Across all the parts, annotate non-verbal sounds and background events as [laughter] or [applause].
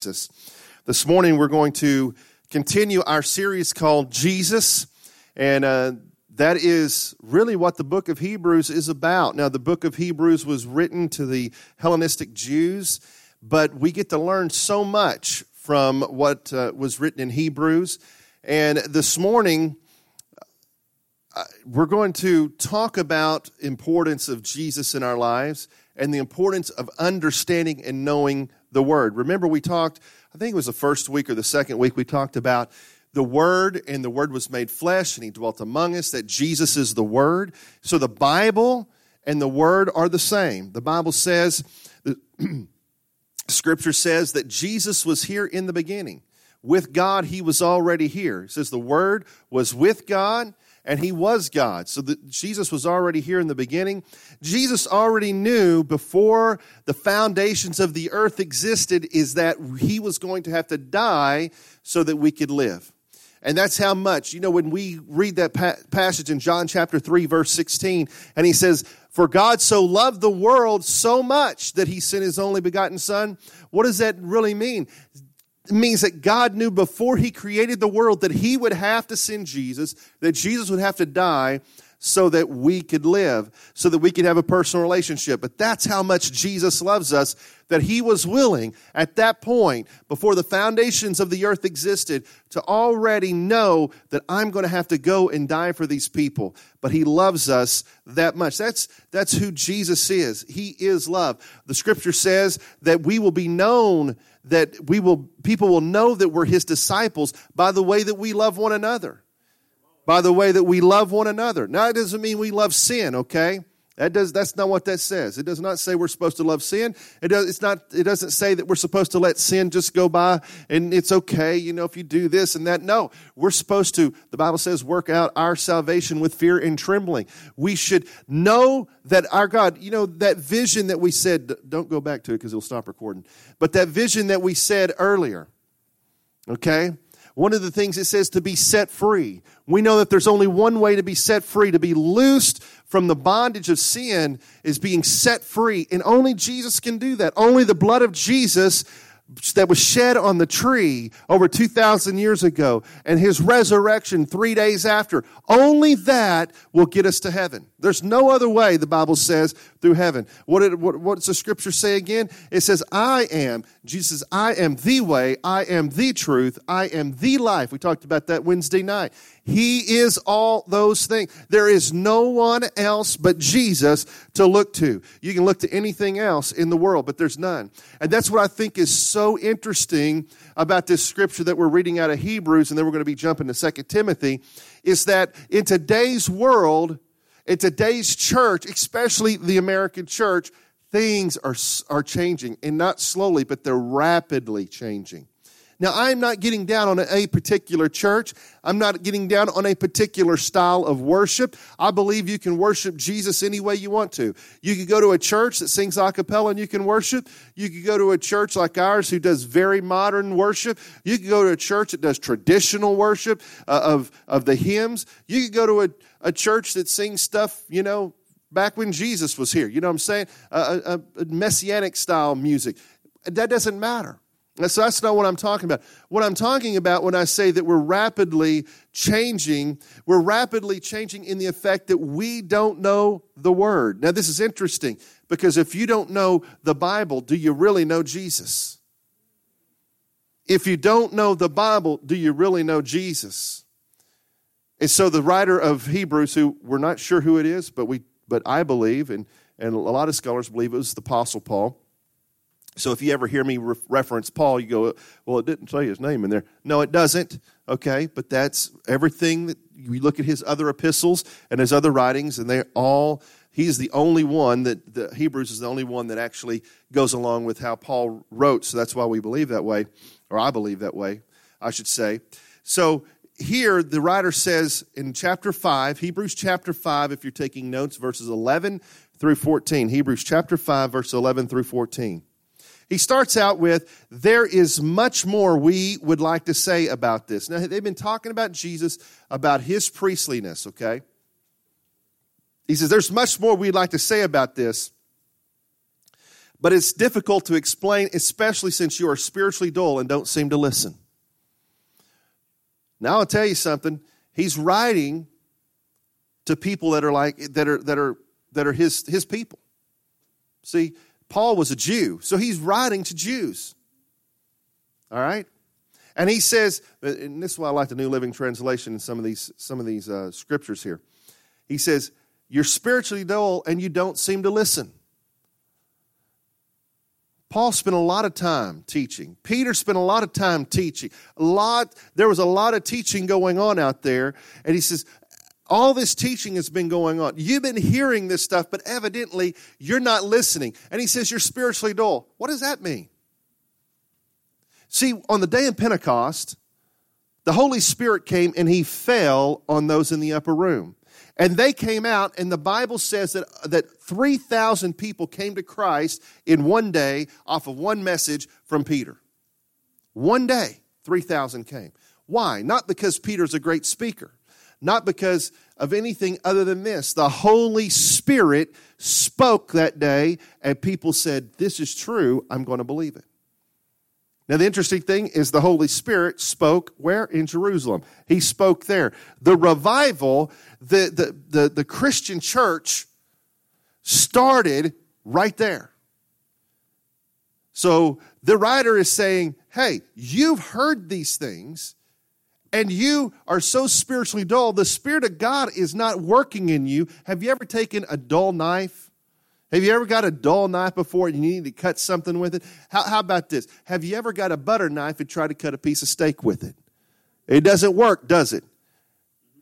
This morning we're going to continue our series called Jesus, and uh, that is really what the book of Hebrews is about. Now, the book of Hebrews was written to the Hellenistic Jews, but we get to learn so much from what uh, was written in Hebrews. And this morning, uh, we're going to talk about importance of Jesus in our lives and the importance of understanding and knowing the word. Remember we talked I think it was the first week or the second week we talked about the Word, and the Word was made flesh, and He dwelt among us, that Jesus is the Word. So the Bible and the Word are the same. The Bible says, [clears throat] Scripture says that Jesus was here in the beginning. With God, He was already here. It says the Word was with God, and he was God. So that Jesus was already here in the beginning. Jesus already knew before the foundations of the earth existed is that he was going to have to die so that we could live. And that's how much, you know, when we read that pa- passage in John chapter 3, verse 16, and he says, For God so loved the world so much that he sent his only begotten Son. What does that really mean? Means that God knew before He created the world that He would have to send Jesus, that Jesus would have to die so that we could live, so that we could have a personal relationship. But that's how much Jesus loves us, that He was willing at that point, before the foundations of the earth existed, to already know that I'm going to have to go and die for these people. But He loves us that much. That's, that's who Jesus is. He is love. The scripture says that we will be known that we will people will know that we're his disciples by the way that we love one another. By the way that we love one another. Now it doesn't mean we love sin okay that does, that's not what that says. It does not say we're supposed to love sin. It, does, it's not, it doesn't say that we're supposed to let sin just go by and it's okay, you know, if you do this and that. No, we're supposed to, the Bible says, work out our salvation with fear and trembling. We should know that our God, you know, that vision that we said, don't go back to it because it'll stop recording, but that vision that we said earlier, okay? One of the things it says to be set free. We know that there's only one way to be set free, to be loosed from the bondage of sin is being set free. And only Jesus can do that. Only the blood of Jesus that was shed on the tree over 2,000 years ago and his resurrection three days after, only that will get us to heaven. There's no other way, the Bible says, through heaven. What, what, does the scripture say again? It says, I am, Jesus, I am the way, I am the truth, I am the life. We talked about that Wednesday night. He is all those things. There is no one else but Jesus to look to. You can look to anything else in the world, but there's none. And that's what I think is so interesting about this scripture that we're reading out of Hebrews, and then we're going to be jumping to Second Timothy, is that in today's world, in today's church, especially the American church, things are, are changing, and not slowly, but they're rapidly changing. Now, I'm not getting down on a particular church. I'm not getting down on a particular style of worship. I believe you can worship Jesus any way you want to. You could go to a church that sings a cappella and you can worship. You could go to a church like ours who does very modern worship. You could go to a church that does traditional worship uh, of, of the hymns. You could go to a, a church that sings stuff, you know, back when Jesus was here. You know what I'm saying? A, a, a messianic style music. That doesn't matter. So that's not what I'm talking about. What I'm talking about when I say that we're rapidly changing, we're rapidly changing in the effect that we don't know the Word. Now, this is interesting because if you don't know the Bible, do you really know Jesus? If you don't know the Bible, do you really know Jesus? And so the writer of Hebrews, who we're not sure who it is, but we but I believe, and, and a lot of scholars believe it was the Apostle Paul so if you ever hear me re- reference Paul, you go, well, it didn't say his name in there. No, it doesn't. Okay, but that's everything that you look at his other epistles and his other writings, and they all, he's the only one that, the Hebrews is the only one that actually goes along with how Paul wrote. So that's why we believe that way, or I believe that way, I should say. So here the writer says in chapter 5, Hebrews chapter 5, if you're taking notes, verses 11 through 14. Hebrews chapter 5, verse 11 through 14. He starts out with, There is much more we would like to say about this. Now, they've been talking about Jesus, about his priestliness, okay? He says, There's much more we'd like to say about this. But it's difficult to explain, especially since you are spiritually dull and don't seem to listen. Now I'll tell you something. He's writing to people that are like that are that are that are his his people. See, Paul was a Jew, so he's writing to Jews. All right? And he says, and this is why I like the New Living Translation in some of these some of these uh, scriptures here. He says, "You're spiritually dull and you don't seem to listen." Paul spent a lot of time teaching. Peter spent a lot of time teaching. A lot there was a lot of teaching going on out there, and he says, all this teaching has been going on. You've been hearing this stuff, but evidently you're not listening. And he says you're spiritually dull. What does that mean? See, on the day of Pentecost, the Holy Spirit came and he fell on those in the upper room. And they came out, and the Bible says that, that 3,000 people came to Christ in one day off of one message from Peter. One day, 3,000 came. Why? Not because Peter's a great speaker, not because of anything other than this. The Holy Spirit spoke that day, and people said, This is true, I'm going to believe it. Now, the interesting thing is the Holy Spirit spoke where? In Jerusalem. He spoke there. The revival, the, the, the, the Christian church started right there. So the writer is saying, hey, you've heard these things and you are so spiritually dull. The Spirit of God is not working in you. Have you ever taken a dull knife? Have you ever got a dull knife before and you need to cut something with it? How, how, about this? Have you ever got a butter knife and tried to cut a piece of steak with it? It doesn't work, does it?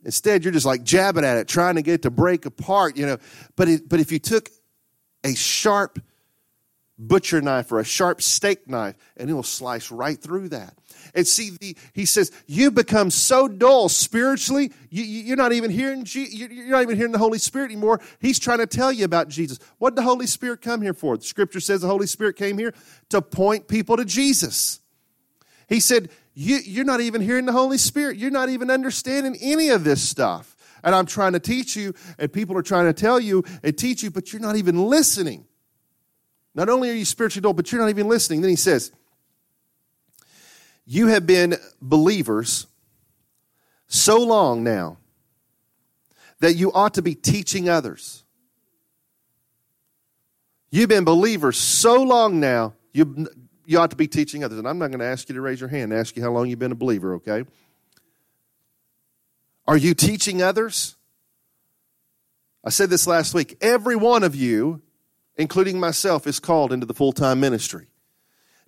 Instead, you're just like jabbing at it, trying to get it to break apart, you know. But, it, but if you took a sharp butcher knife or a sharp steak knife, and it will slice right through that. And see, the, he says, you become so dull spiritually, you, are not even hearing you're not even hearing the Holy Spirit anymore. He's trying to tell you about Jesus. What did the Holy Spirit come here for? The scripture says the Holy Spirit came here to point people to Jesus. He said, you, you're not even hearing the Holy Spirit. You're not even understanding any of this stuff. And I'm trying to teach you, and people are trying to tell you and teach you, but you're not even listening. Not only are you spiritually dull, but you're not even listening. Then he says, You have been believers so long now that you ought to be teaching others. You've been believers so long now, you, you ought to be teaching others. And I'm not going to ask you to raise your hand and ask you how long you've been a believer, okay? Are you teaching others? I said this last week. Every one of you including myself, is called into the full time ministry.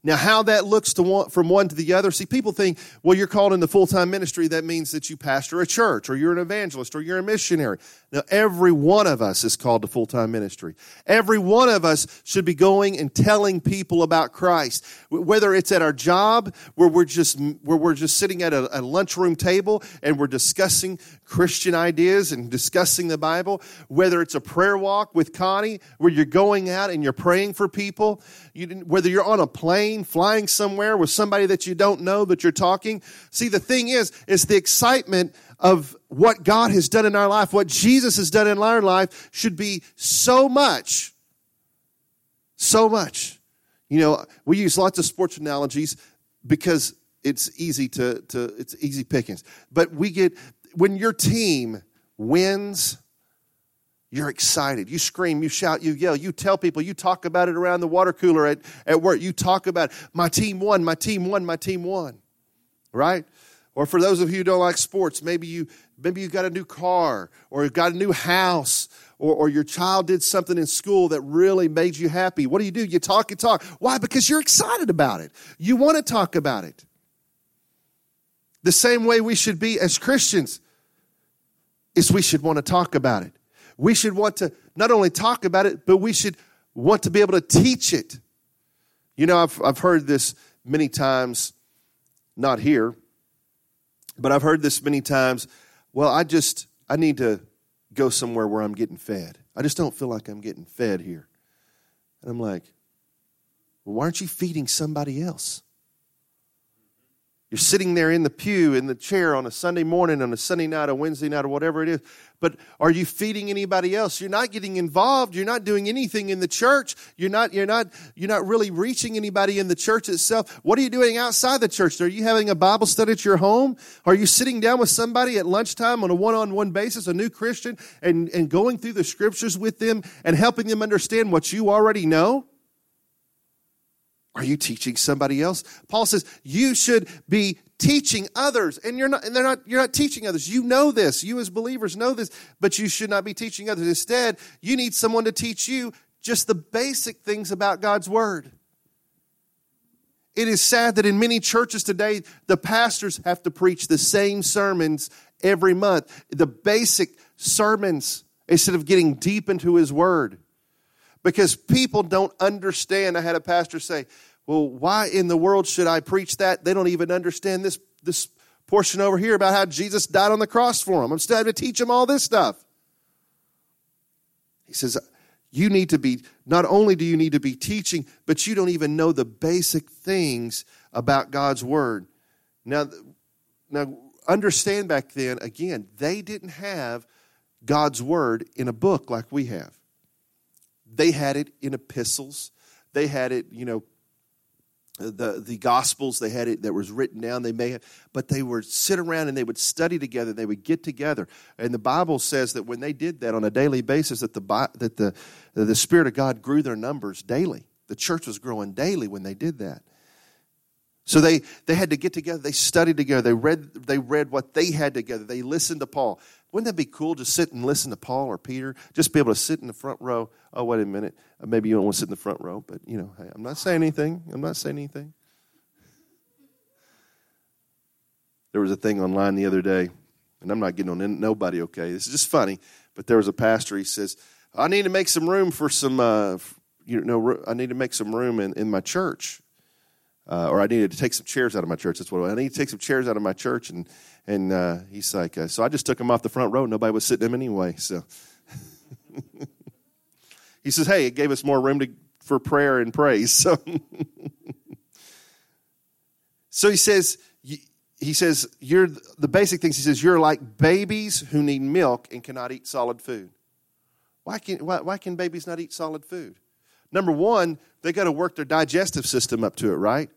Now, how that looks to one, from one to the other, see, people think, well, you're called into full time ministry. That means that you pastor a church, or you're an evangelist, or you're a missionary. Now, every one of us is called to full time ministry. Every one of us should be going and telling people about Christ. Whether it's at our job, where we're just where we're just sitting at a, a lunchroom table and we're discussing Christian ideas and discussing the Bible. Whether it's a prayer walk with Connie, where you're going out and you're praying for people. You, whether you're on a plane flying somewhere with somebody that you don't know that you're talking. See, the thing is, is the excitement of what God has done in our life, what Jesus has done in our life should be so much, so much. You know, we use lots of sports analogies because it's easy to, to it's easy pickings. But we get when your team wins, you're excited. You scream, you shout, you yell, you tell people, you talk about it around the water cooler at, at work. You talk about my team won, my team won, my team won. Right? Or for those of you who don't like sports, maybe you maybe you got a new car or got a new house or, or your child did something in school that really made you happy. What do you do? You talk and talk. Why? Because you're excited about it. You want to talk about it. The same way we should be as Christians is we should want to talk about it. We should want to not only talk about it, but we should want to be able to teach it. You know, I've, I've heard this many times, not here, but I've heard this many times. Well, I just, I need to go somewhere where I'm getting fed. I just don't feel like I'm getting fed here. And I'm like, well, why aren't you feeding somebody else? You're sitting there in the pew, in the chair on a Sunday morning, on a Sunday night, a Wednesday night, or whatever it is. But are you feeding anybody else? You're not getting involved. You're not doing anything in the church. You're not, you're not, you're not really reaching anybody in the church itself. What are you doing outside the church? Are you having a Bible study at your home? Are you sitting down with somebody at lunchtime on a one-on-one basis, a new Christian, and, and going through the scriptures with them and helping them understand what you already know? Are you teaching somebody else? Paul says you should be teaching others and you're not and they're not you're not teaching others. You know this. You as believers know this, but you should not be teaching others. Instead, you need someone to teach you just the basic things about God's word. It is sad that in many churches today the pastors have to preach the same sermons every month. The basic sermons instead of getting deep into his word because people don't understand. I had a pastor say, well, why in the world should I preach that? They don't even understand this, this portion over here about how Jesus died on the cross for them. I'm still having to teach them all this stuff. He says, you need to be, not only do you need to be teaching, but you don't even know the basic things about God's word. Now, now understand back then, again, they didn't have God's word in a book like we have. They had it in epistles. They had it, you know, the the gospels. They had it that was written down. They may have but they would sit around and they would study together. They would get together. And the bible says that when they did that on a daily basis that the that the the spirit of god grew their numbers daily. The church was growing daily when they did that. So they they had to get together. They studied together. They read they read what they had together. They listened to paul wouldn't that be cool to sit and listen to Paul or Peter? Just be able to sit in the front row. Oh, wait a minute. Maybe you don't want to sit in the front row, but you know, hey, I'm not saying anything. I'm not saying anything. There was a thing online the other day, and I'm not getting on nobody, okay? This is just funny, but there was a pastor. He says, I need to make some room for some, uh, you know, I need to make some room in, in my church. Uh, or I needed to take some chairs out of my church. That's what I need to take some chairs out of my church and and uh, he's like, uh, so I just took him off the front row. Nobody was sitting him anyway. So [laughs] he says, hey, it gave us more room to, for prayer and praise. [laughs] So, so he says, he says, you're the basic things. He says, you're like babies who need milk and cannot eat solid food. Why can, why, why can babies not eat solid food? Number one, they got to work their digestive system up to it, right?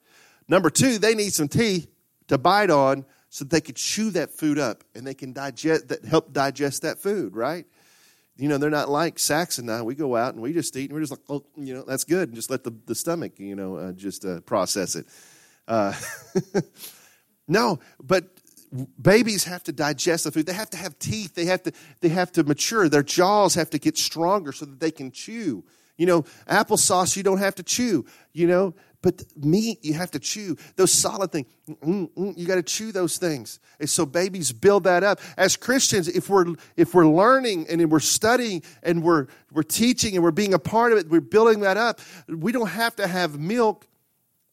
Number two, they need some teeth to bite on so they could chew that food up and they can digest that help digest that food, right? You know, they're not like Saxon and I. We go out and we just eat and we're just like, oh, you know, that's good. And just let the, the stomach, you know, uh, just uh, process it. Uh, [laughs] no, but babies have to digest the food. They have to have teeth. They have to, they have to mature. Their jaws have to get stronger so that they can chew. You know, applesauce you don't have to chew. You know, but meat, you have to chew. Those solid things, you got to chew those things. And so babies build that up. As Christians, if we're if we're learning and we're studying and we're we're teaching and we're being a part of it, we're building that up. We don't have to have milk.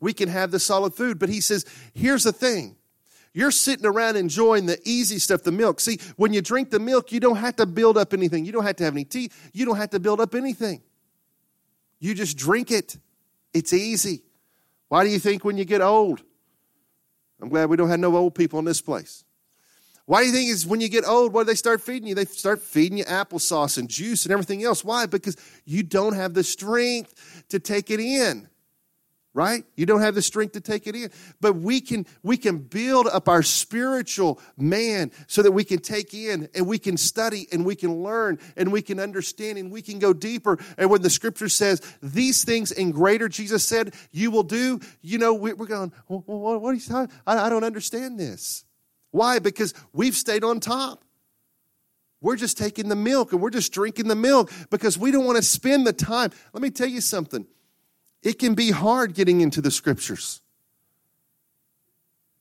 We can have the solid food. But he says, here's the thing. You're sitting around enjoying the easy stuff, the milk. See, when you drink the milk, you don't have to build up anything. You don't have to have any teeth. You don't have to build up anything. You just drink it. It's easy. Why do you think when you get old? I'm glad we don't have no old people in this place. Why do you think is when you get old, what do they start feeding you? They start feeding you applesauce and juice and everything else. Why? Because you don't have the strength to take it in right? You don't have the strength to take it in. But we can we can build up our spiritual man so that we can take in and we can study and we can learn and we can understand and we can go deeper. And when the scripture says these things in greater jesus said you will do you know we're going what are you talking I don't understand this. Why? Because we've stayed on top. We're just taking the milk and we're just drinking the milk because we don't want to spend the time. Let me tell you something. It can be hard getting into the scriptures.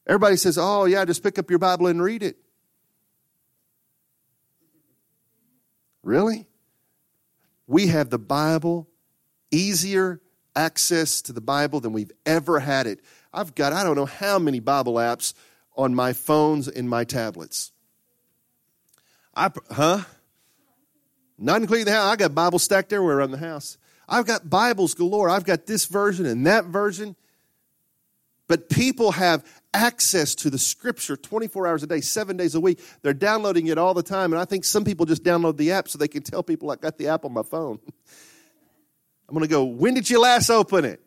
Everybody says, oh, yeah, just pick up your Bible and read it. Really? We have the Bible, easier access to the Bible than we've ever had it. I've got, I don't know how many Bible apps on my phones and my tablets. I, huh? Not including the house. I got Bible stacked everywhere around the house. I've got Bibles galore. I've got this version and that version. But people have access to the scripture 24 hours a day, seven days a week. They're downloading it all the time. And I think some people just download the app so they can tell people I got the app on my phone. [laughs] I'm going to go, when did you last open it?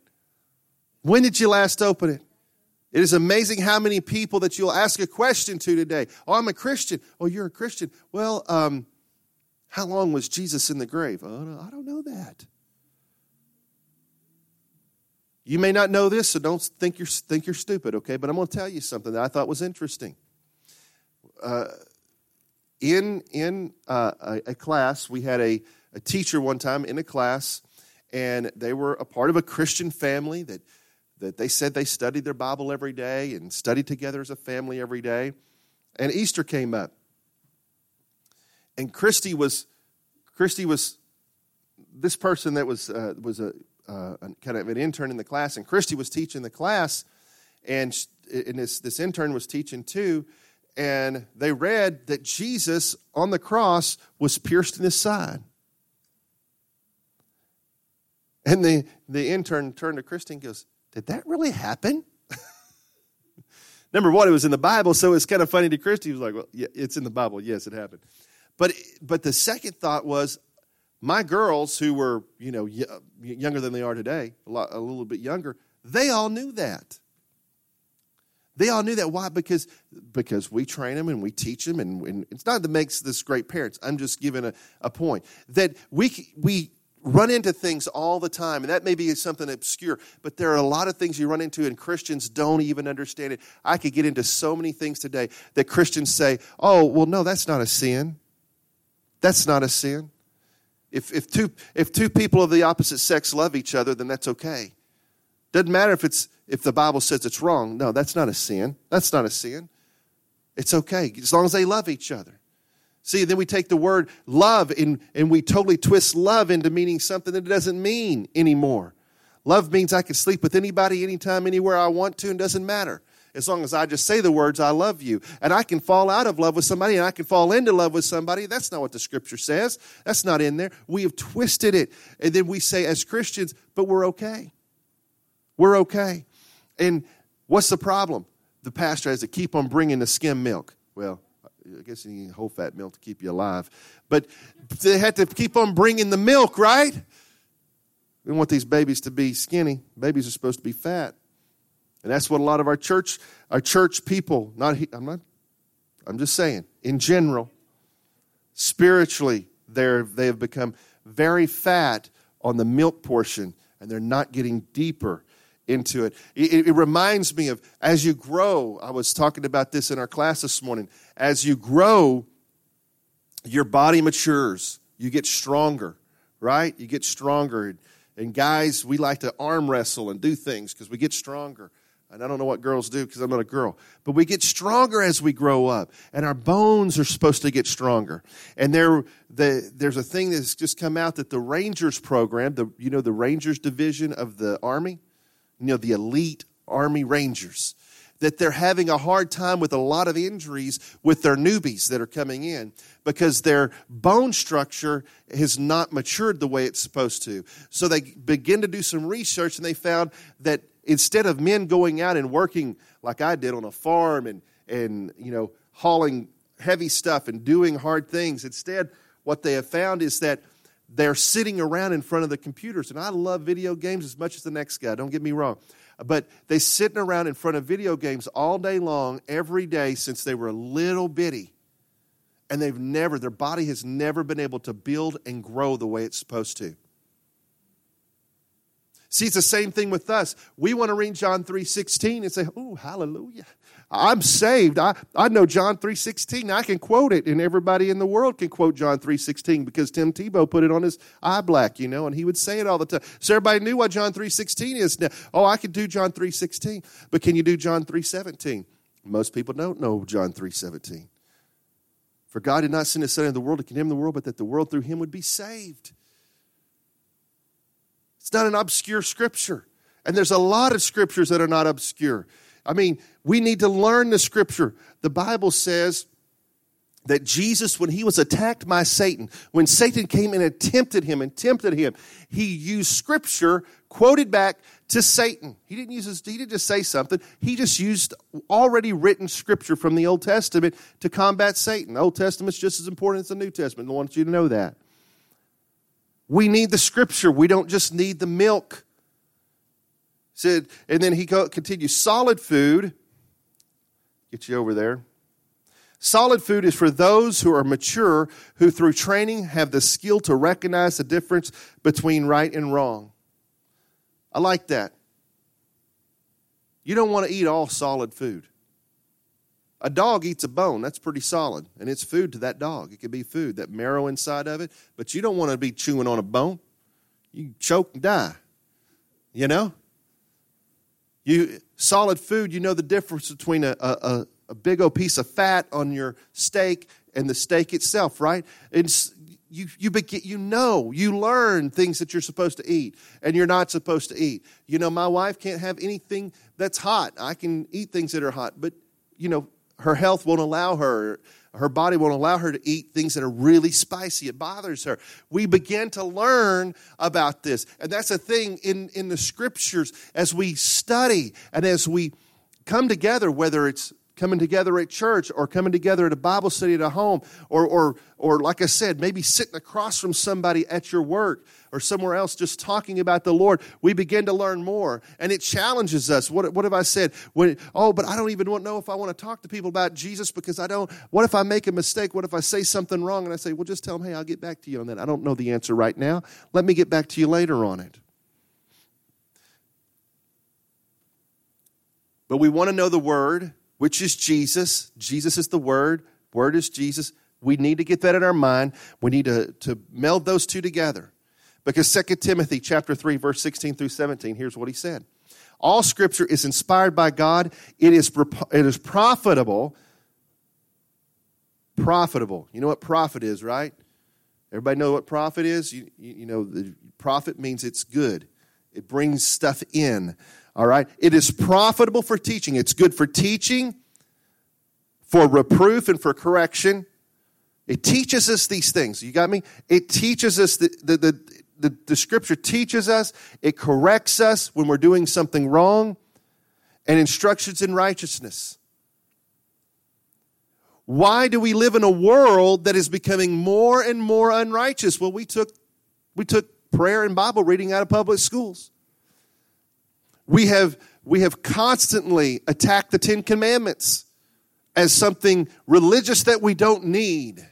When did you last open it? It is amazing how many people that you'll ask a question to today. Oh, I'm a Christian. Oh, you're a Christian. Well, um, how long was Jesus in the grave? Oh, I don't know that. You may not know this, so don't think you're, think you're stupid, okay? But I'm going to tell you something that I thought was interesting. Uh, in in uh, a, a, class, we had a, a teacher one time in a class, and they were a part of a Christian family that, that they said they studied their Bible every day and studied together as a family every day. And Easter came up. And Christy was, Christy was this person that was, uh, was a, uh, kind of an intern in the class, and Christy was teaching the class, and, and this, this intern was teaching too, and they read that Jesus on the cross was pierced in his side. And the, the intern turned to Christy and goes, Did that really happen? [laughs] Number one, it was in the Bible, so it's kind of funny to Christy. He was like, Well, yeah, it's in the Bible. Yes, it happened. But, but the second thought was, my girls who were you know younger than they are today a, lot, a little bit younger they all knew that. They all knew that. Why? Because because we train them and we teach them and, and it's not that makes this great parents. I'm just giving a, a point that we we run into things all the time and that may be something obscure but there are a lot of things you run into and christians don't even understand it. I could get into so many things today that christians say oh well no that's not a sin. That's not a sin if, if, two, if two people of the opposite sex love each other, then that's okay. Doesn't matter if, it's, if the Bible says it's wrong. No, that's not a sin. That's not a sin. It's okay as long as they love each other. See, then we take the word love and, and we totally twist love into meaning something that it doesn't mean anymore. Love means I can sleep with anybody, anytime, anywhere I want to, and doesn't matter as long as I just say the words, I love you. And I can fall out of love with somebody and I can fall into love with somebody. That's not what the scripture says. That's not in there. We have twisted it. And then we say, as Christians, but we're okay. We're okay. And what's the problem? The pastor has to keep on bringing the skim milk. Well, I guess you need whole fat milk to keep you alive. But they had to keep on bringing the milk, right? We want these babies to be skinny. Babies are supposed to be fat. And that's what a lot of our church, our church people, not I'm not I'm just saying, in general, spiritually, they're they have become very fat on the milk portion and they're not getting deeper into it. it. It reminds me of as you grow, I was talking about this in our class this morning. As you grow, your body matures, you get stronger, right? You get stronger. And guys, we like to arm wrestle and do things because we get stronger. And I don't know what girls do because I'm not a girl. But we get stronger as we grow up. And our bones are supposed to get stronger. And there, the, there's a thing that's just come out that the Rangers program, the, you know, the Rangers division of the Army, you know, the elite Army Rangers, that they're having a hard time with a lot of injuries with their newbies that are coming in because their bone structure has not matured the way it's supposed to. So they begin to do some research and they found that instead of men going out and working like I did on a farm and, and you know, hauling heavy stuff and doing hard things, instead, what they have found is that they're sitting around in front of the computers. And I love video games as much as the next guy, don't get me wrong. But they're sitting around in front of video games all day long, every day since they were a little bitty. And they've never, their body has never been able to build and grow the way it's supposed to. See, it's the same thing with us. We want to read John 3.16 and say, oh, hallelujah. I'm saved. I, I know John 3.16. I can quote it, and everybody in the world can quote John 3.16 because Tim Tebow put it on his eye black, you know, and he would say it all the time. So everybody knew what John 3.16 is now. Oh, I could do John 3.16, but can you do John 3.17? Most people don't know John 3.17. For God did not send his son into the world to condemn the world, but that the world through him would be saved. It's not an obscure scripture. And there's a lot of scriptures that are not obscure. I mean, we need to learn the scripture. The Bible says that Jesus, when he was attacked by Satan, when Satan came and tempted him and tempted him, he used scripture quoted back to Satan. He didn't use his, he didn't just say something. He just used already written scripture from the Old Testament to combat Satan. The Old Testament's just as important as the New Testament. I want you to know that. We need the scripture. We don't just need the milk. Said, and then he continues, solid food. Get you over there Solid food is for those who are mature, who through training have the skill to recognize the difference between right and wrong. I like that. You don't want to eat all solid food. A dog eats a bone, that's pretty solid, and it's food to that dog. It could be food, that marrow inside of it, but you don't want to be chewing on a bone. You choke and die. You know? You solid food, you know the difference between a, a, a big old piece of fat on your steak and the steak itself, right? It's, you, you, begin, you know, you learn things that you're supposed to eat and you're not supposed to eat. You know, my wife can't have anything that's hot. I can eat things that are hot, but, you know, her health won't allow her her body won't allow her to eat things that are really spicy. It bothers her. We begin to learn about this. And that's a thing in, in the scriptures as we study and as we come together, whether it's coming together at church or coming together at a Bible study at a home or, or, or like I said, maybe sitting across from somebody at your work or somewhere else just talking about the Lord, we begin to learn more. And it challenges us. What, what have I said? When, oh, but I don't even know if I want to talk to people about Jesus because I don't. What if I make a mistake? What if I say something wrong? And I say, well, just tell them, hey, I'll get back to you on that. I don't know the answer right now. Let me get back to you later on it. But we want to know the word which is Jesus. Jesus is the Word, Word is Jesus. We need to get that in our mind. We need to, to meld those two together. Because 2 Timothy chapter 3, verse 16 through 17, here's what he said. All scripture is inspired by God. It is, it is profitable. Profitable. You know what profit is, right? Everybody know what profit is? You, you, you know, the profit means it's good. It brings stuff in. All right? It is profitable for teaching. It's good for teaching, for reproof, and for correction. It teaches us these things. You got me? It teaches us, the, the, the, the, the scripture teaches us, it corrects us when we're doing something wrong, and instructions in righteousness. Why do we live in a world that is becoming more and more unrighteous? Well, we took, we took prayer and Bible reading out of public schools. We have, we have constantly attacked the Ten Commandments as something religious that we don't need.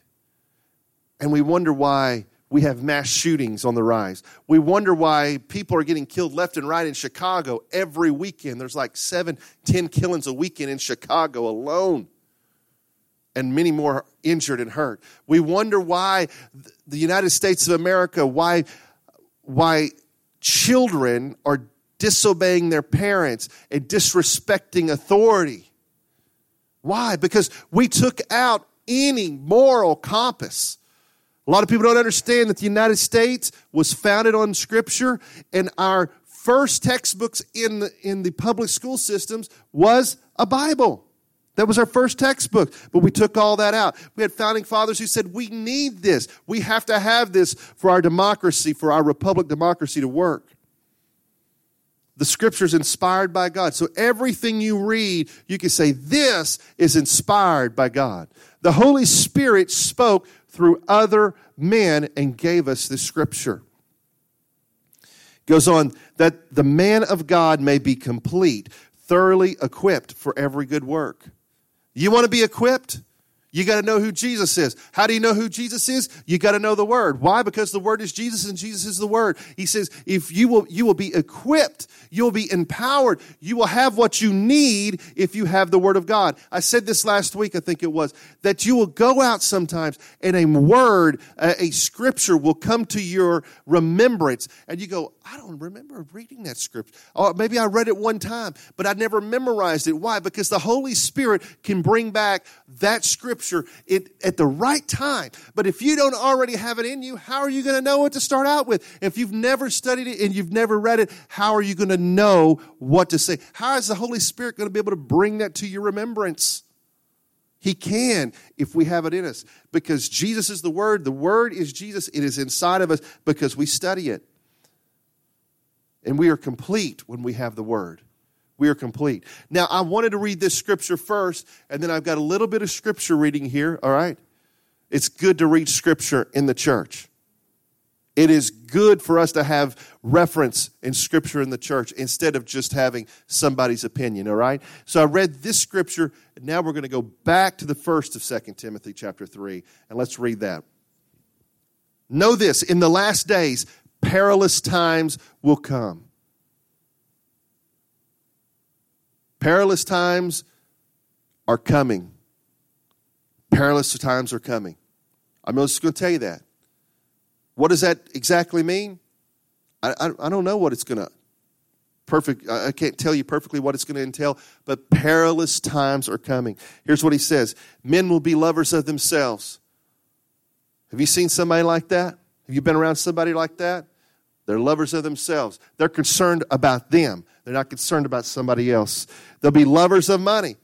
And we wonder why we have mass shootings on the rise. We wonder why people are getting killed left and right in Chicago every weekend. There's like seven, ten killings a weekend in Chicago alone, and many more injured and hurt. We wonder why the United States of America, why, why children are disobeying their parents and disrespecting authority. Why? Because we took out any moral compass. A lot of people don't understand that the United States was founded on Scripture, and our first textbooks in the, in the public school systems was a Bible. That was our first textbook, but we took all that out. We had founding fathers who said, We need this. We have to have this for our democracy, for our republic democracy to work. The scripture's inspired by God. So everything you read, you can say, this is inspired by God. The Holy Spirit spoke through other men and gave us the scripture. Goes on, that the man of God may be complete, thoroughly equipped for every good work. You want to be equipped? You got to know who Jesus is. How do you know who Jesus is? You got to know the word. Why? Because the word is Jesus and Jesus is the word. He says, if you will, you will be equipped, you'll be empowered, you will have what you need if you have the word of God. I said this last week, I think it was, that you will go out sometimes and a word, a, a scripture will come to your remembrance and you go, I don't remember reading that scripture. Uh, or maybe I read it one time, but I never memorized it. Why? Because the Holy Spirit can bring back that scripture at the right time. But if you don't already have it in you, how are you going to know what to start out with? If you've never studied it and you've never read it, how are you going to know what to say? How is the Holy Spirit going to be able to bring that to your remembrance? He can if we have it in us because Jesus is the Word. The Word is Jesus. It is inside of us because we study it. And we are complete when we have the Word. We are complete. Now, I wanted to read this scripture first, and then I've got a little bit of scripture reading here, all right? It's good to read scripture in the church. It is good for us to have reference in scripture in the church instead of just having somebody's opinion, all right? So I read this scripture, and now we're going to go back to the first of Second Timothy chapter 3, and let's read that. Know this, in the last days, perilous times will come. Perilous times are coming. Perilous times are coming. I'm just going to tell you that. What does that exactly mean? I, I, I don't know what it's going to perfect I can't tell you perfectly what it's going to entail, but perilous times are coming. Here's what he says. Men will be lovers of themselves. Have you seen somebody like that? Have you been around somebody like that? They're lovers of themselves. They're concerned about them. They're not concerned about somebody else. They'll be lovers of money.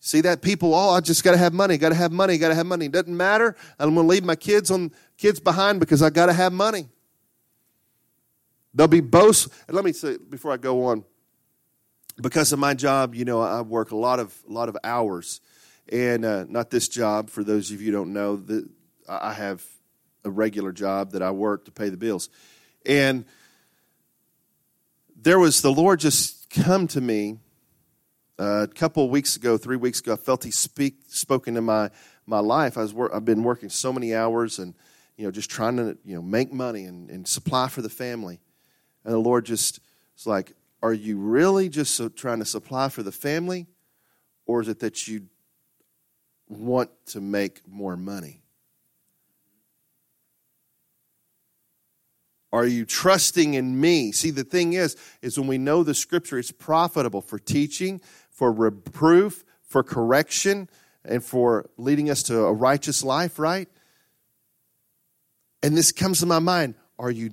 See that people, oh, I just got to have money, got to have money, got to have money. It doesn't matter. I'm going to leave my kids on kids behind because I got to have money. They'll be boast. Let me say before I go on, because of my job, you know, I work a lot of a lot of hours, and uh, not this job. For those of you who don't know, that I have a regular job that I work to pay the bills, and there was the Lord just come to me uh, a couple of weeks ago, three weeks ago, I felt He speak spoke into my my life. I was I've been working so many hours and you know just trying to you know make money and, and supply for the family, and the Lord just was like, "Are you really just so trying to supply for the family, or is it that you want to make more money?" Are you trusting in me? See, the thing is, is when we know the scripture, it's profitable for teaching, for reproof, for correction, and for leading us to a righteous life, right? And this comes to my mind. Are you,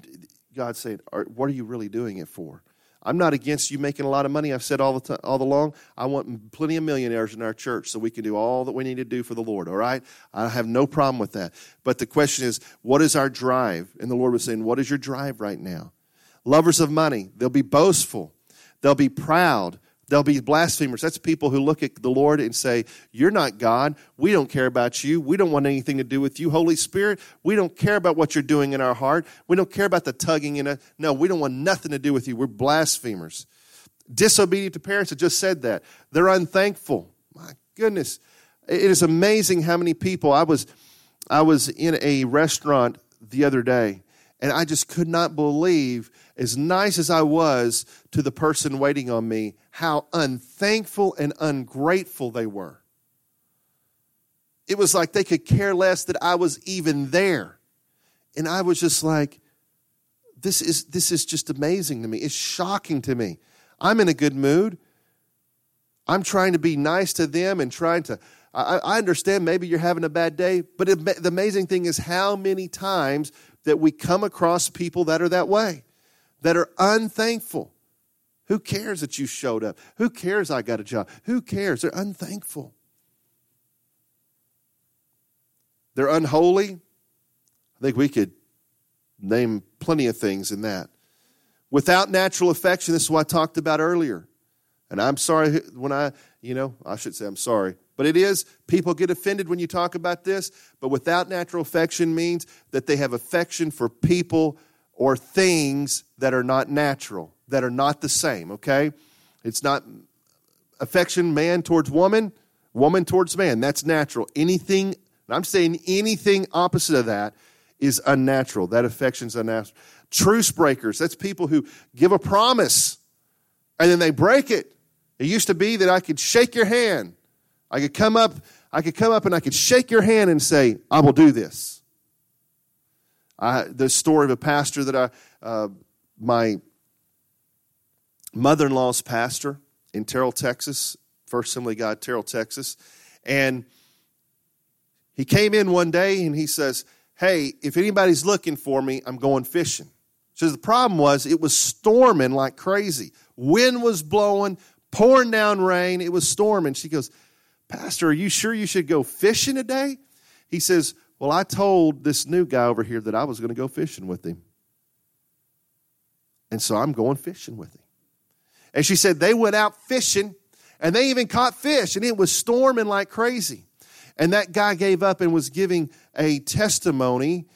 God said, what are you really doing it for? I'm not against you making a lot of money. I've said all the time, all along. I want plenty of millionaires in our church so we can do all that we need to do for the Lord. All right, I have no problem with that. But the question is, what is our drive? And the Lord was saying, what is your drive right now? Lovers of money, they'll be boastful, they'll be proud, They'll be blasphemers. That's people who look at the Lord and say, You're not God. We don't care about you. We don't want anything to do with you. Holy Spirit, we don't care about what you're doing in our heart. We don't care about the tugging in it. No, we don't want nothing to do with you. We're blasphemers. Disobedient to parents, I just said that. They're unthankful. My goodness. It is amazing how many people I was I was in a restaurant the other day and I just could not believe as nice as I was to the person waiting on me, how unthankful and ungrateful they were. It was like they could care less that I was even there. And I was just like, this is, this is just amazing to me. It's shocking to me. I'm in a good mood. I'm trying to be nice to them and trying to. I, I understand maybe you're having a bad day, but it, the amazing thing is how many times that we come across people that are that way that are unthankful. Who cares that you showed up? Who cares I got a job? Who cares? They're unthankful. They're unholy. I think we could name plenty of things in that. Without natural affection, this is what I talked about earlier. And I'm sorry when I, you know, I should say I'm sorry. But it is, people get offended when you talk about this. But without natural affection means that they have affection for people or things that are not natural, that are not the same, okay? It's not affection man towards woman, woman towards man. That's natural. Anything, I'm saying anything opposite of that is unnatural. That affection's unnatural. Truce breakers, that's people who give a promise and then they break it. It used to be that I could shake your hand. I could come up, I could come up and I could shake your hand and say, I will do this. I, the story of a pastor that I, uh, my mother in law's pastor in Terrell, Texas, First Assembly God, Terrell, Texas. And he came in one day and he says, Hey, if anybody's looking for me, I'm going fishing. So the problem was it was storming like crazy. Wind was blowing, pouring down rain. It was storming. She goes, Pastor, are you sure you should go fishing today? He says, Well, I told this new guy over here that I was going to go fishing with him. And so I'm going fishing with him. And she said, They went out fishing and they even caught fish, and it was storming like crazy. And that guy gave up and was giving a testimony.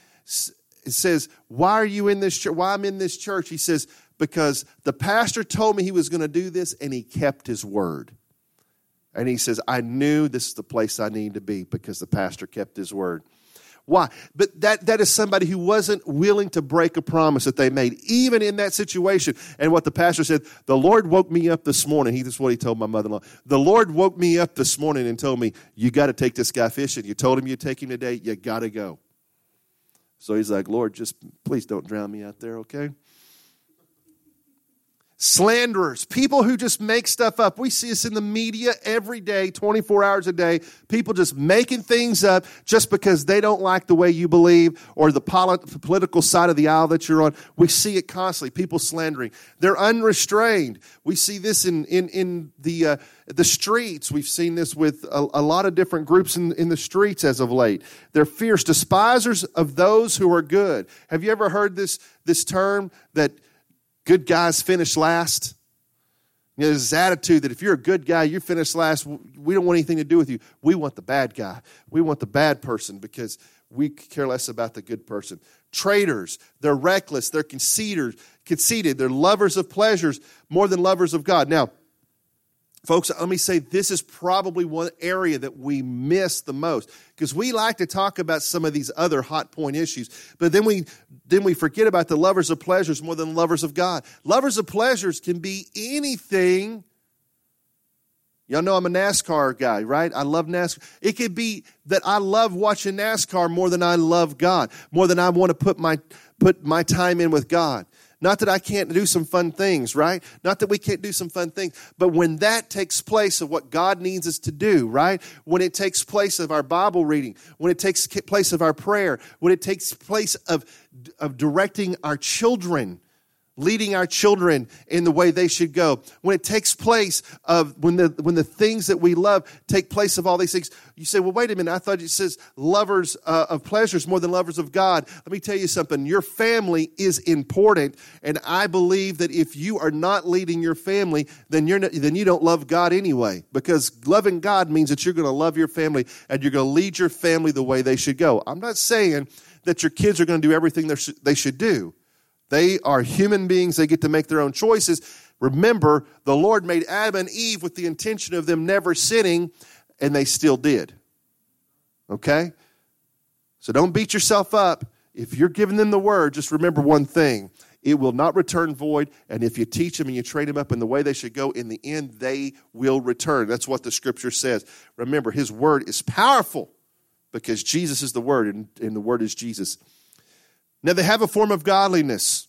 It says, Why are you in this church? Why I'm in this church? He says, Because the pastor told me he was going to do this, and he kept his word. And he says, I knew this is the place I need to be because the pastor kept his word. Why? But that, that is somebody who wasn't willing to break a promise that they made, even in that situation. And what the pastor said, the Lord woke me up this morning. He, this is what he told my mother in law. The Lord woke me up this morning and told me, You got to take this guy fishing. You told him you'd take him today. You got to go. So he's like, Lord, just please don't drown me out there, okay? Slanderers, people who just make stuff up. We see this in the media every day, 24 hours a day. People just making things up just because they don't like the way you believe or the polit- political side of the aisle that you're on. We see it constantly. People slandering. They're unrestrained. We see this in, in, in the, uh, the streets. We've seen this with a, a lot of different groups in, in the streets as of late. They're fierce despisers of those who are good. Have you ever heard this, this term that good guys finish last. You know, there's this attitude that if you're a good guy, you finish last. We don't want anything to do with you. We want the bad guy. We want the bad person because we care less about the good person. Traitors, they're reckless, they're conceited, conceited, they're lovers of pleasures more than lovers of God. Now, Folks, let me say this is probably one area that we miss the most because we like to talk about some of these other hot point issues, but then we then we forget about the lovers of pleasures more than lovers of God. Lovers of pleasures can be anything. Y'all know I'm a NASCAR guy, right? I love NASCAR. It could be that I love watching NASCAR more than I love God, more than I want to put my put my time in with God. Not that I can't do some fun things, right? Not that we can't do some fun things, but when that takes place of what God needs us to do, right? When it takes place of our Bible reading, when it takes place of our prayer, when it takes place of, of directing our children, leading our children in the way they should go. When it takes place of when the when the things that we love take place of all these things, you say, "Well, wait a minute. I thought it says lovers uh, of pleasures more than lovers of God." Let me tell you something. Your family is important, and I believe that if you are not leading your family, then you're not, then you don't love God anyway. Because loving God means that you're going to love your family and you're going to lead your family the way they should go. I'm not saying that your kids are going to do everything they should do. They are human beings, they get to make their own choices. Remember, the Lord made Adam and Eve with the intention of them never sinning, and they still did. Okay? So don't beat yourself up. If you're giving them the word, just remember one thing it will not return void. And if you teach them and you train them up in the way they should go, in the end, they will return. That's what the scripture says. Remember, his word is powerful because Jesus is the word, and, and the word is Jesus. Now, they have a form of godliness.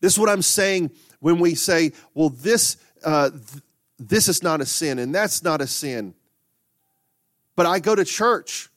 This is what I'm saying when we say, well, this, uh, th- this is not a sin and that's not a sin. But I go to church,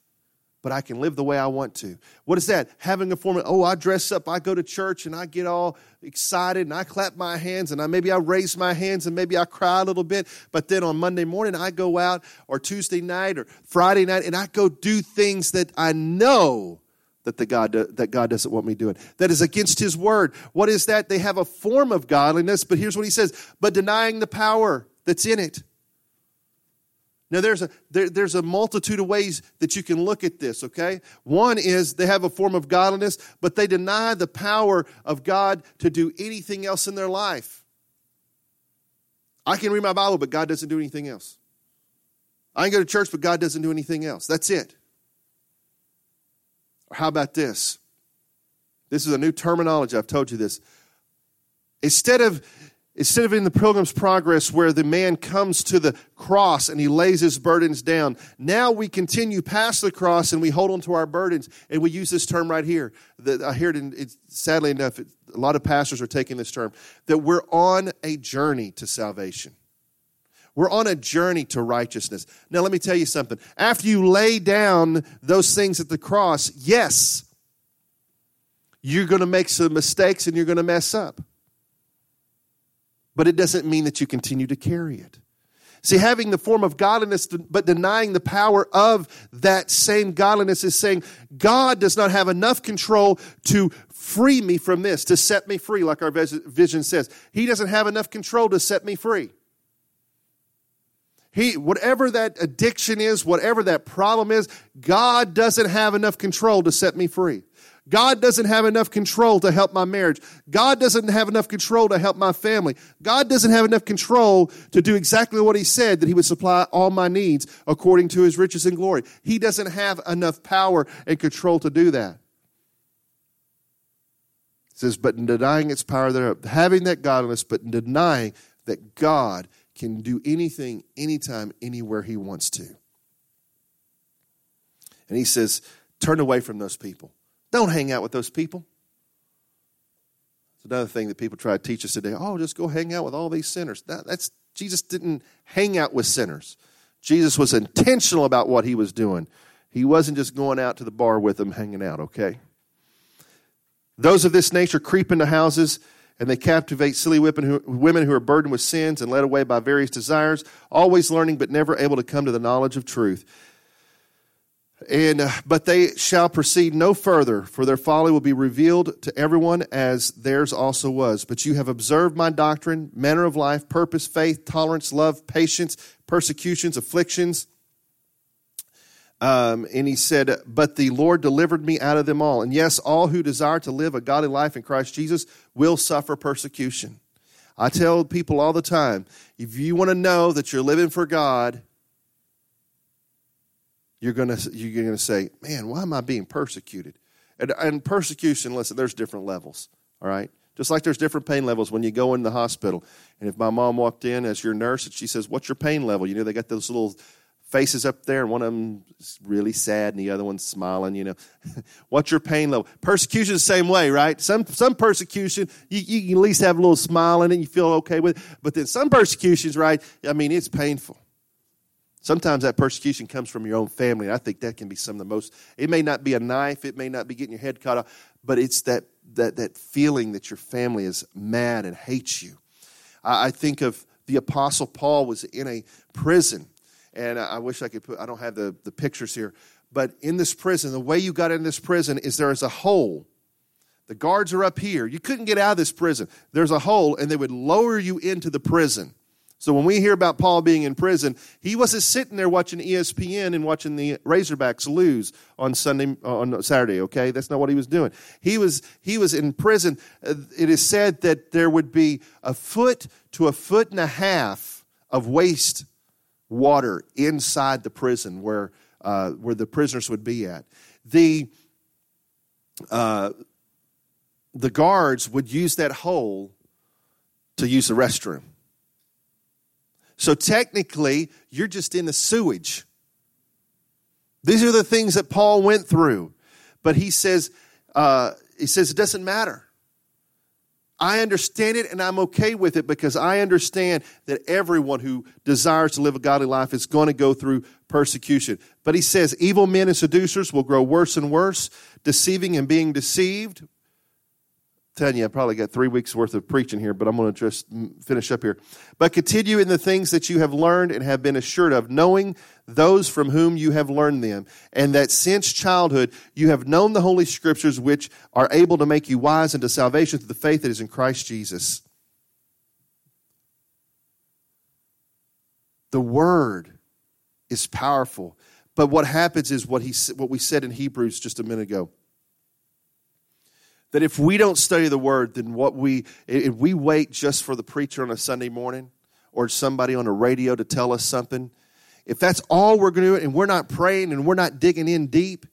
but I can live the way I want to. What is that? Having a form of, oh, I dress up, I go to church and I get all excited and I clap my hands and I maybe I raise my hands and maybe I cry a little bit. But then on Monday morning, I go out or Tuesday night or Friday night and I go do things that I know that, the God, that God doesn't want me doing. That is against His word. What is that? They have a form of godliness, but here's what He says but denying the power that's in it. Now, there's a, there, there's a multitude of ways that you can look at this, okay? One is they have a form of godliness, but they deny the power of God to do anything else in their life. I can read my Bible, but God doesn't do anything else. I can go to church, but God doesn't do anything else. That's it. How about this? This is a new terminology. I've told you this. Instead of instead of in the pilgrim's progress where the man comes to the cross and he lays his burdens down now we continue past the cross and we hold on to our burdens and we use this term right here that i hear it, in, it sadly enough it, a lot of pastors are taking this term that we're on a journey to salvation we're on a journey to righteousness. Now, let me tell you something. After you lay down those things at the cross, yes, you're going to make some mistakes and you're going to mess up. But it doesn't mean that you continue to carry it. See, having the form of godliness, but denying the power of that same godliness is saying, God does not have enough control to free me from this, to set me free, like our vision says. He doesn't have enough control to set me free. He, whatever that addiction is, whatever that problem is, God doesn't have enough control to set me free. God doesn't have enough control to help my marriage. God doesn't have enough control to help my family. God doesn't have enough control to do exactly what He said that He would supply all my needs according to His riches and glory. He doesn't have enough power and control to do that. It says, but in denying its power thereof, having that godliness, but in denying that God can do anything, anytime, anywhere He wants to. And He says, turn away from those people. Don't hang out with those people. It's another thing that people try to teach us today. Oh, just go hang out with all these sinners. That, that's Jesus didn't hang out with sinners. Jesus was intentional about what he was doing. He wasn't just going out to the bar with them, hanging out, okay? Those of this nature creep into houses and they captivate silly women who are burdened with sins and led away by various desires, always learning but never able to come to the knowledge of truth. And, uh, but they shall proceed no further, for their folly will be revealed to everyone as theirs also was. But you have observed my doctrine, manner of life, purpose, faith, tolerance, love, patience, persecutions, afflictions. Um, and he said, But the Lord delivered me out of them all. And yes, all who desire to live a godly life in Christ Jesus will suffer persecution. I tell people all the time if you want to know that you're living for God, you're going to you're to say, "Man, why am I being persecuted?" And, and persecution, listen, there's different levels. All right, just like there's different pain levels when you go in the hospital. And if my mom walked in as your nurse and she says, "What's your pain level?" You know, they got those little faces up there, and one of them is really sad, and the other one's smiling. You know, [laughs] what's your pain level? Persecution is the same way, right? Some some persecution you, you can at least have a little smile in it, and you feel okay with. It. But then some persecutions, right? I mean, it's painful. Sometimes that persecution comes from your own family. I think that can be some of the most, it may not be a knife, it may not be getting your head cut off, but it's that, that, that feeling that your family is mad and hates you. I, I think of the Apostle Paul was in a prison, and I, wish I could put, I don't have the, the pictures here, but in this prison, the way you got in this prison is there is a hole. The guards are up here. You couldn't get out of this prison. There's a hole, and they would lower you into the prison. So when we hear about Paul being in prison, he wasn't sitting there watching ESPN and watching the Razorbacks lose on Sunday on Saturday, okay? That's not what he was doing. He was he was in prison. Uh, it is said that there would be a foot to a foot and a half of waste water inside the prison where uh, where the prisoners would be at. The uh, the guards would use that hole to use the restroom. So technically, you're just in the sewage. These are the things that Paul went through. But he says, uh, he says it doesn't matter. I understand it and I'm okay with it because I understand that everyone who desires to live a godly life is going to go through persecution. But he says evil men and seducers will grow worse and worse, deceiving and being deceived telling you, I probably got three weeks worth of preaching here, but I'm going to just finish up here. But continue in the things that you have learned and have been assured of, knowing those from whom you have learned them, and that since childhood you have known the Holy Scriptures, which are able to make you wise unto salvation through the faith that is in Christ Jesus. The Word is powerful. But what happens is what, he, what we said in Hebrews just a minute ago that if we don't study the word, then what we if we wait just for the preacher on a Sunday morning or somebody on the radio to tell us something, if that's all we're going to do and we're not praying and we're not digging in deep,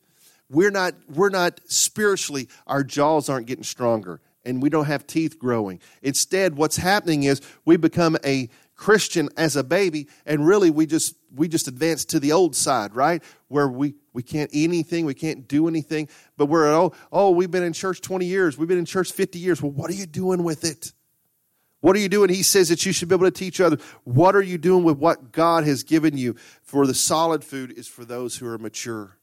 we're not we're not spiritually our jaws aren't getting stronger and we don't have teeth growing. Instead, what's happening is we become a Christian as a baby, and really we just we just advance to the old side, right? Where we we can't eat anything, we can't do anything, but we're oh oh we've been in church twenty years, we've been in church fifty years. Well, what are you doing with it? What are you doing? He says that you should be able to teach others. What are you doing with what God has given you? For the solid food is for those who are mature.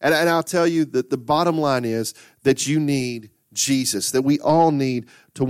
And, and I'll tell you that the bottom line is that you need Jesus, that we all need to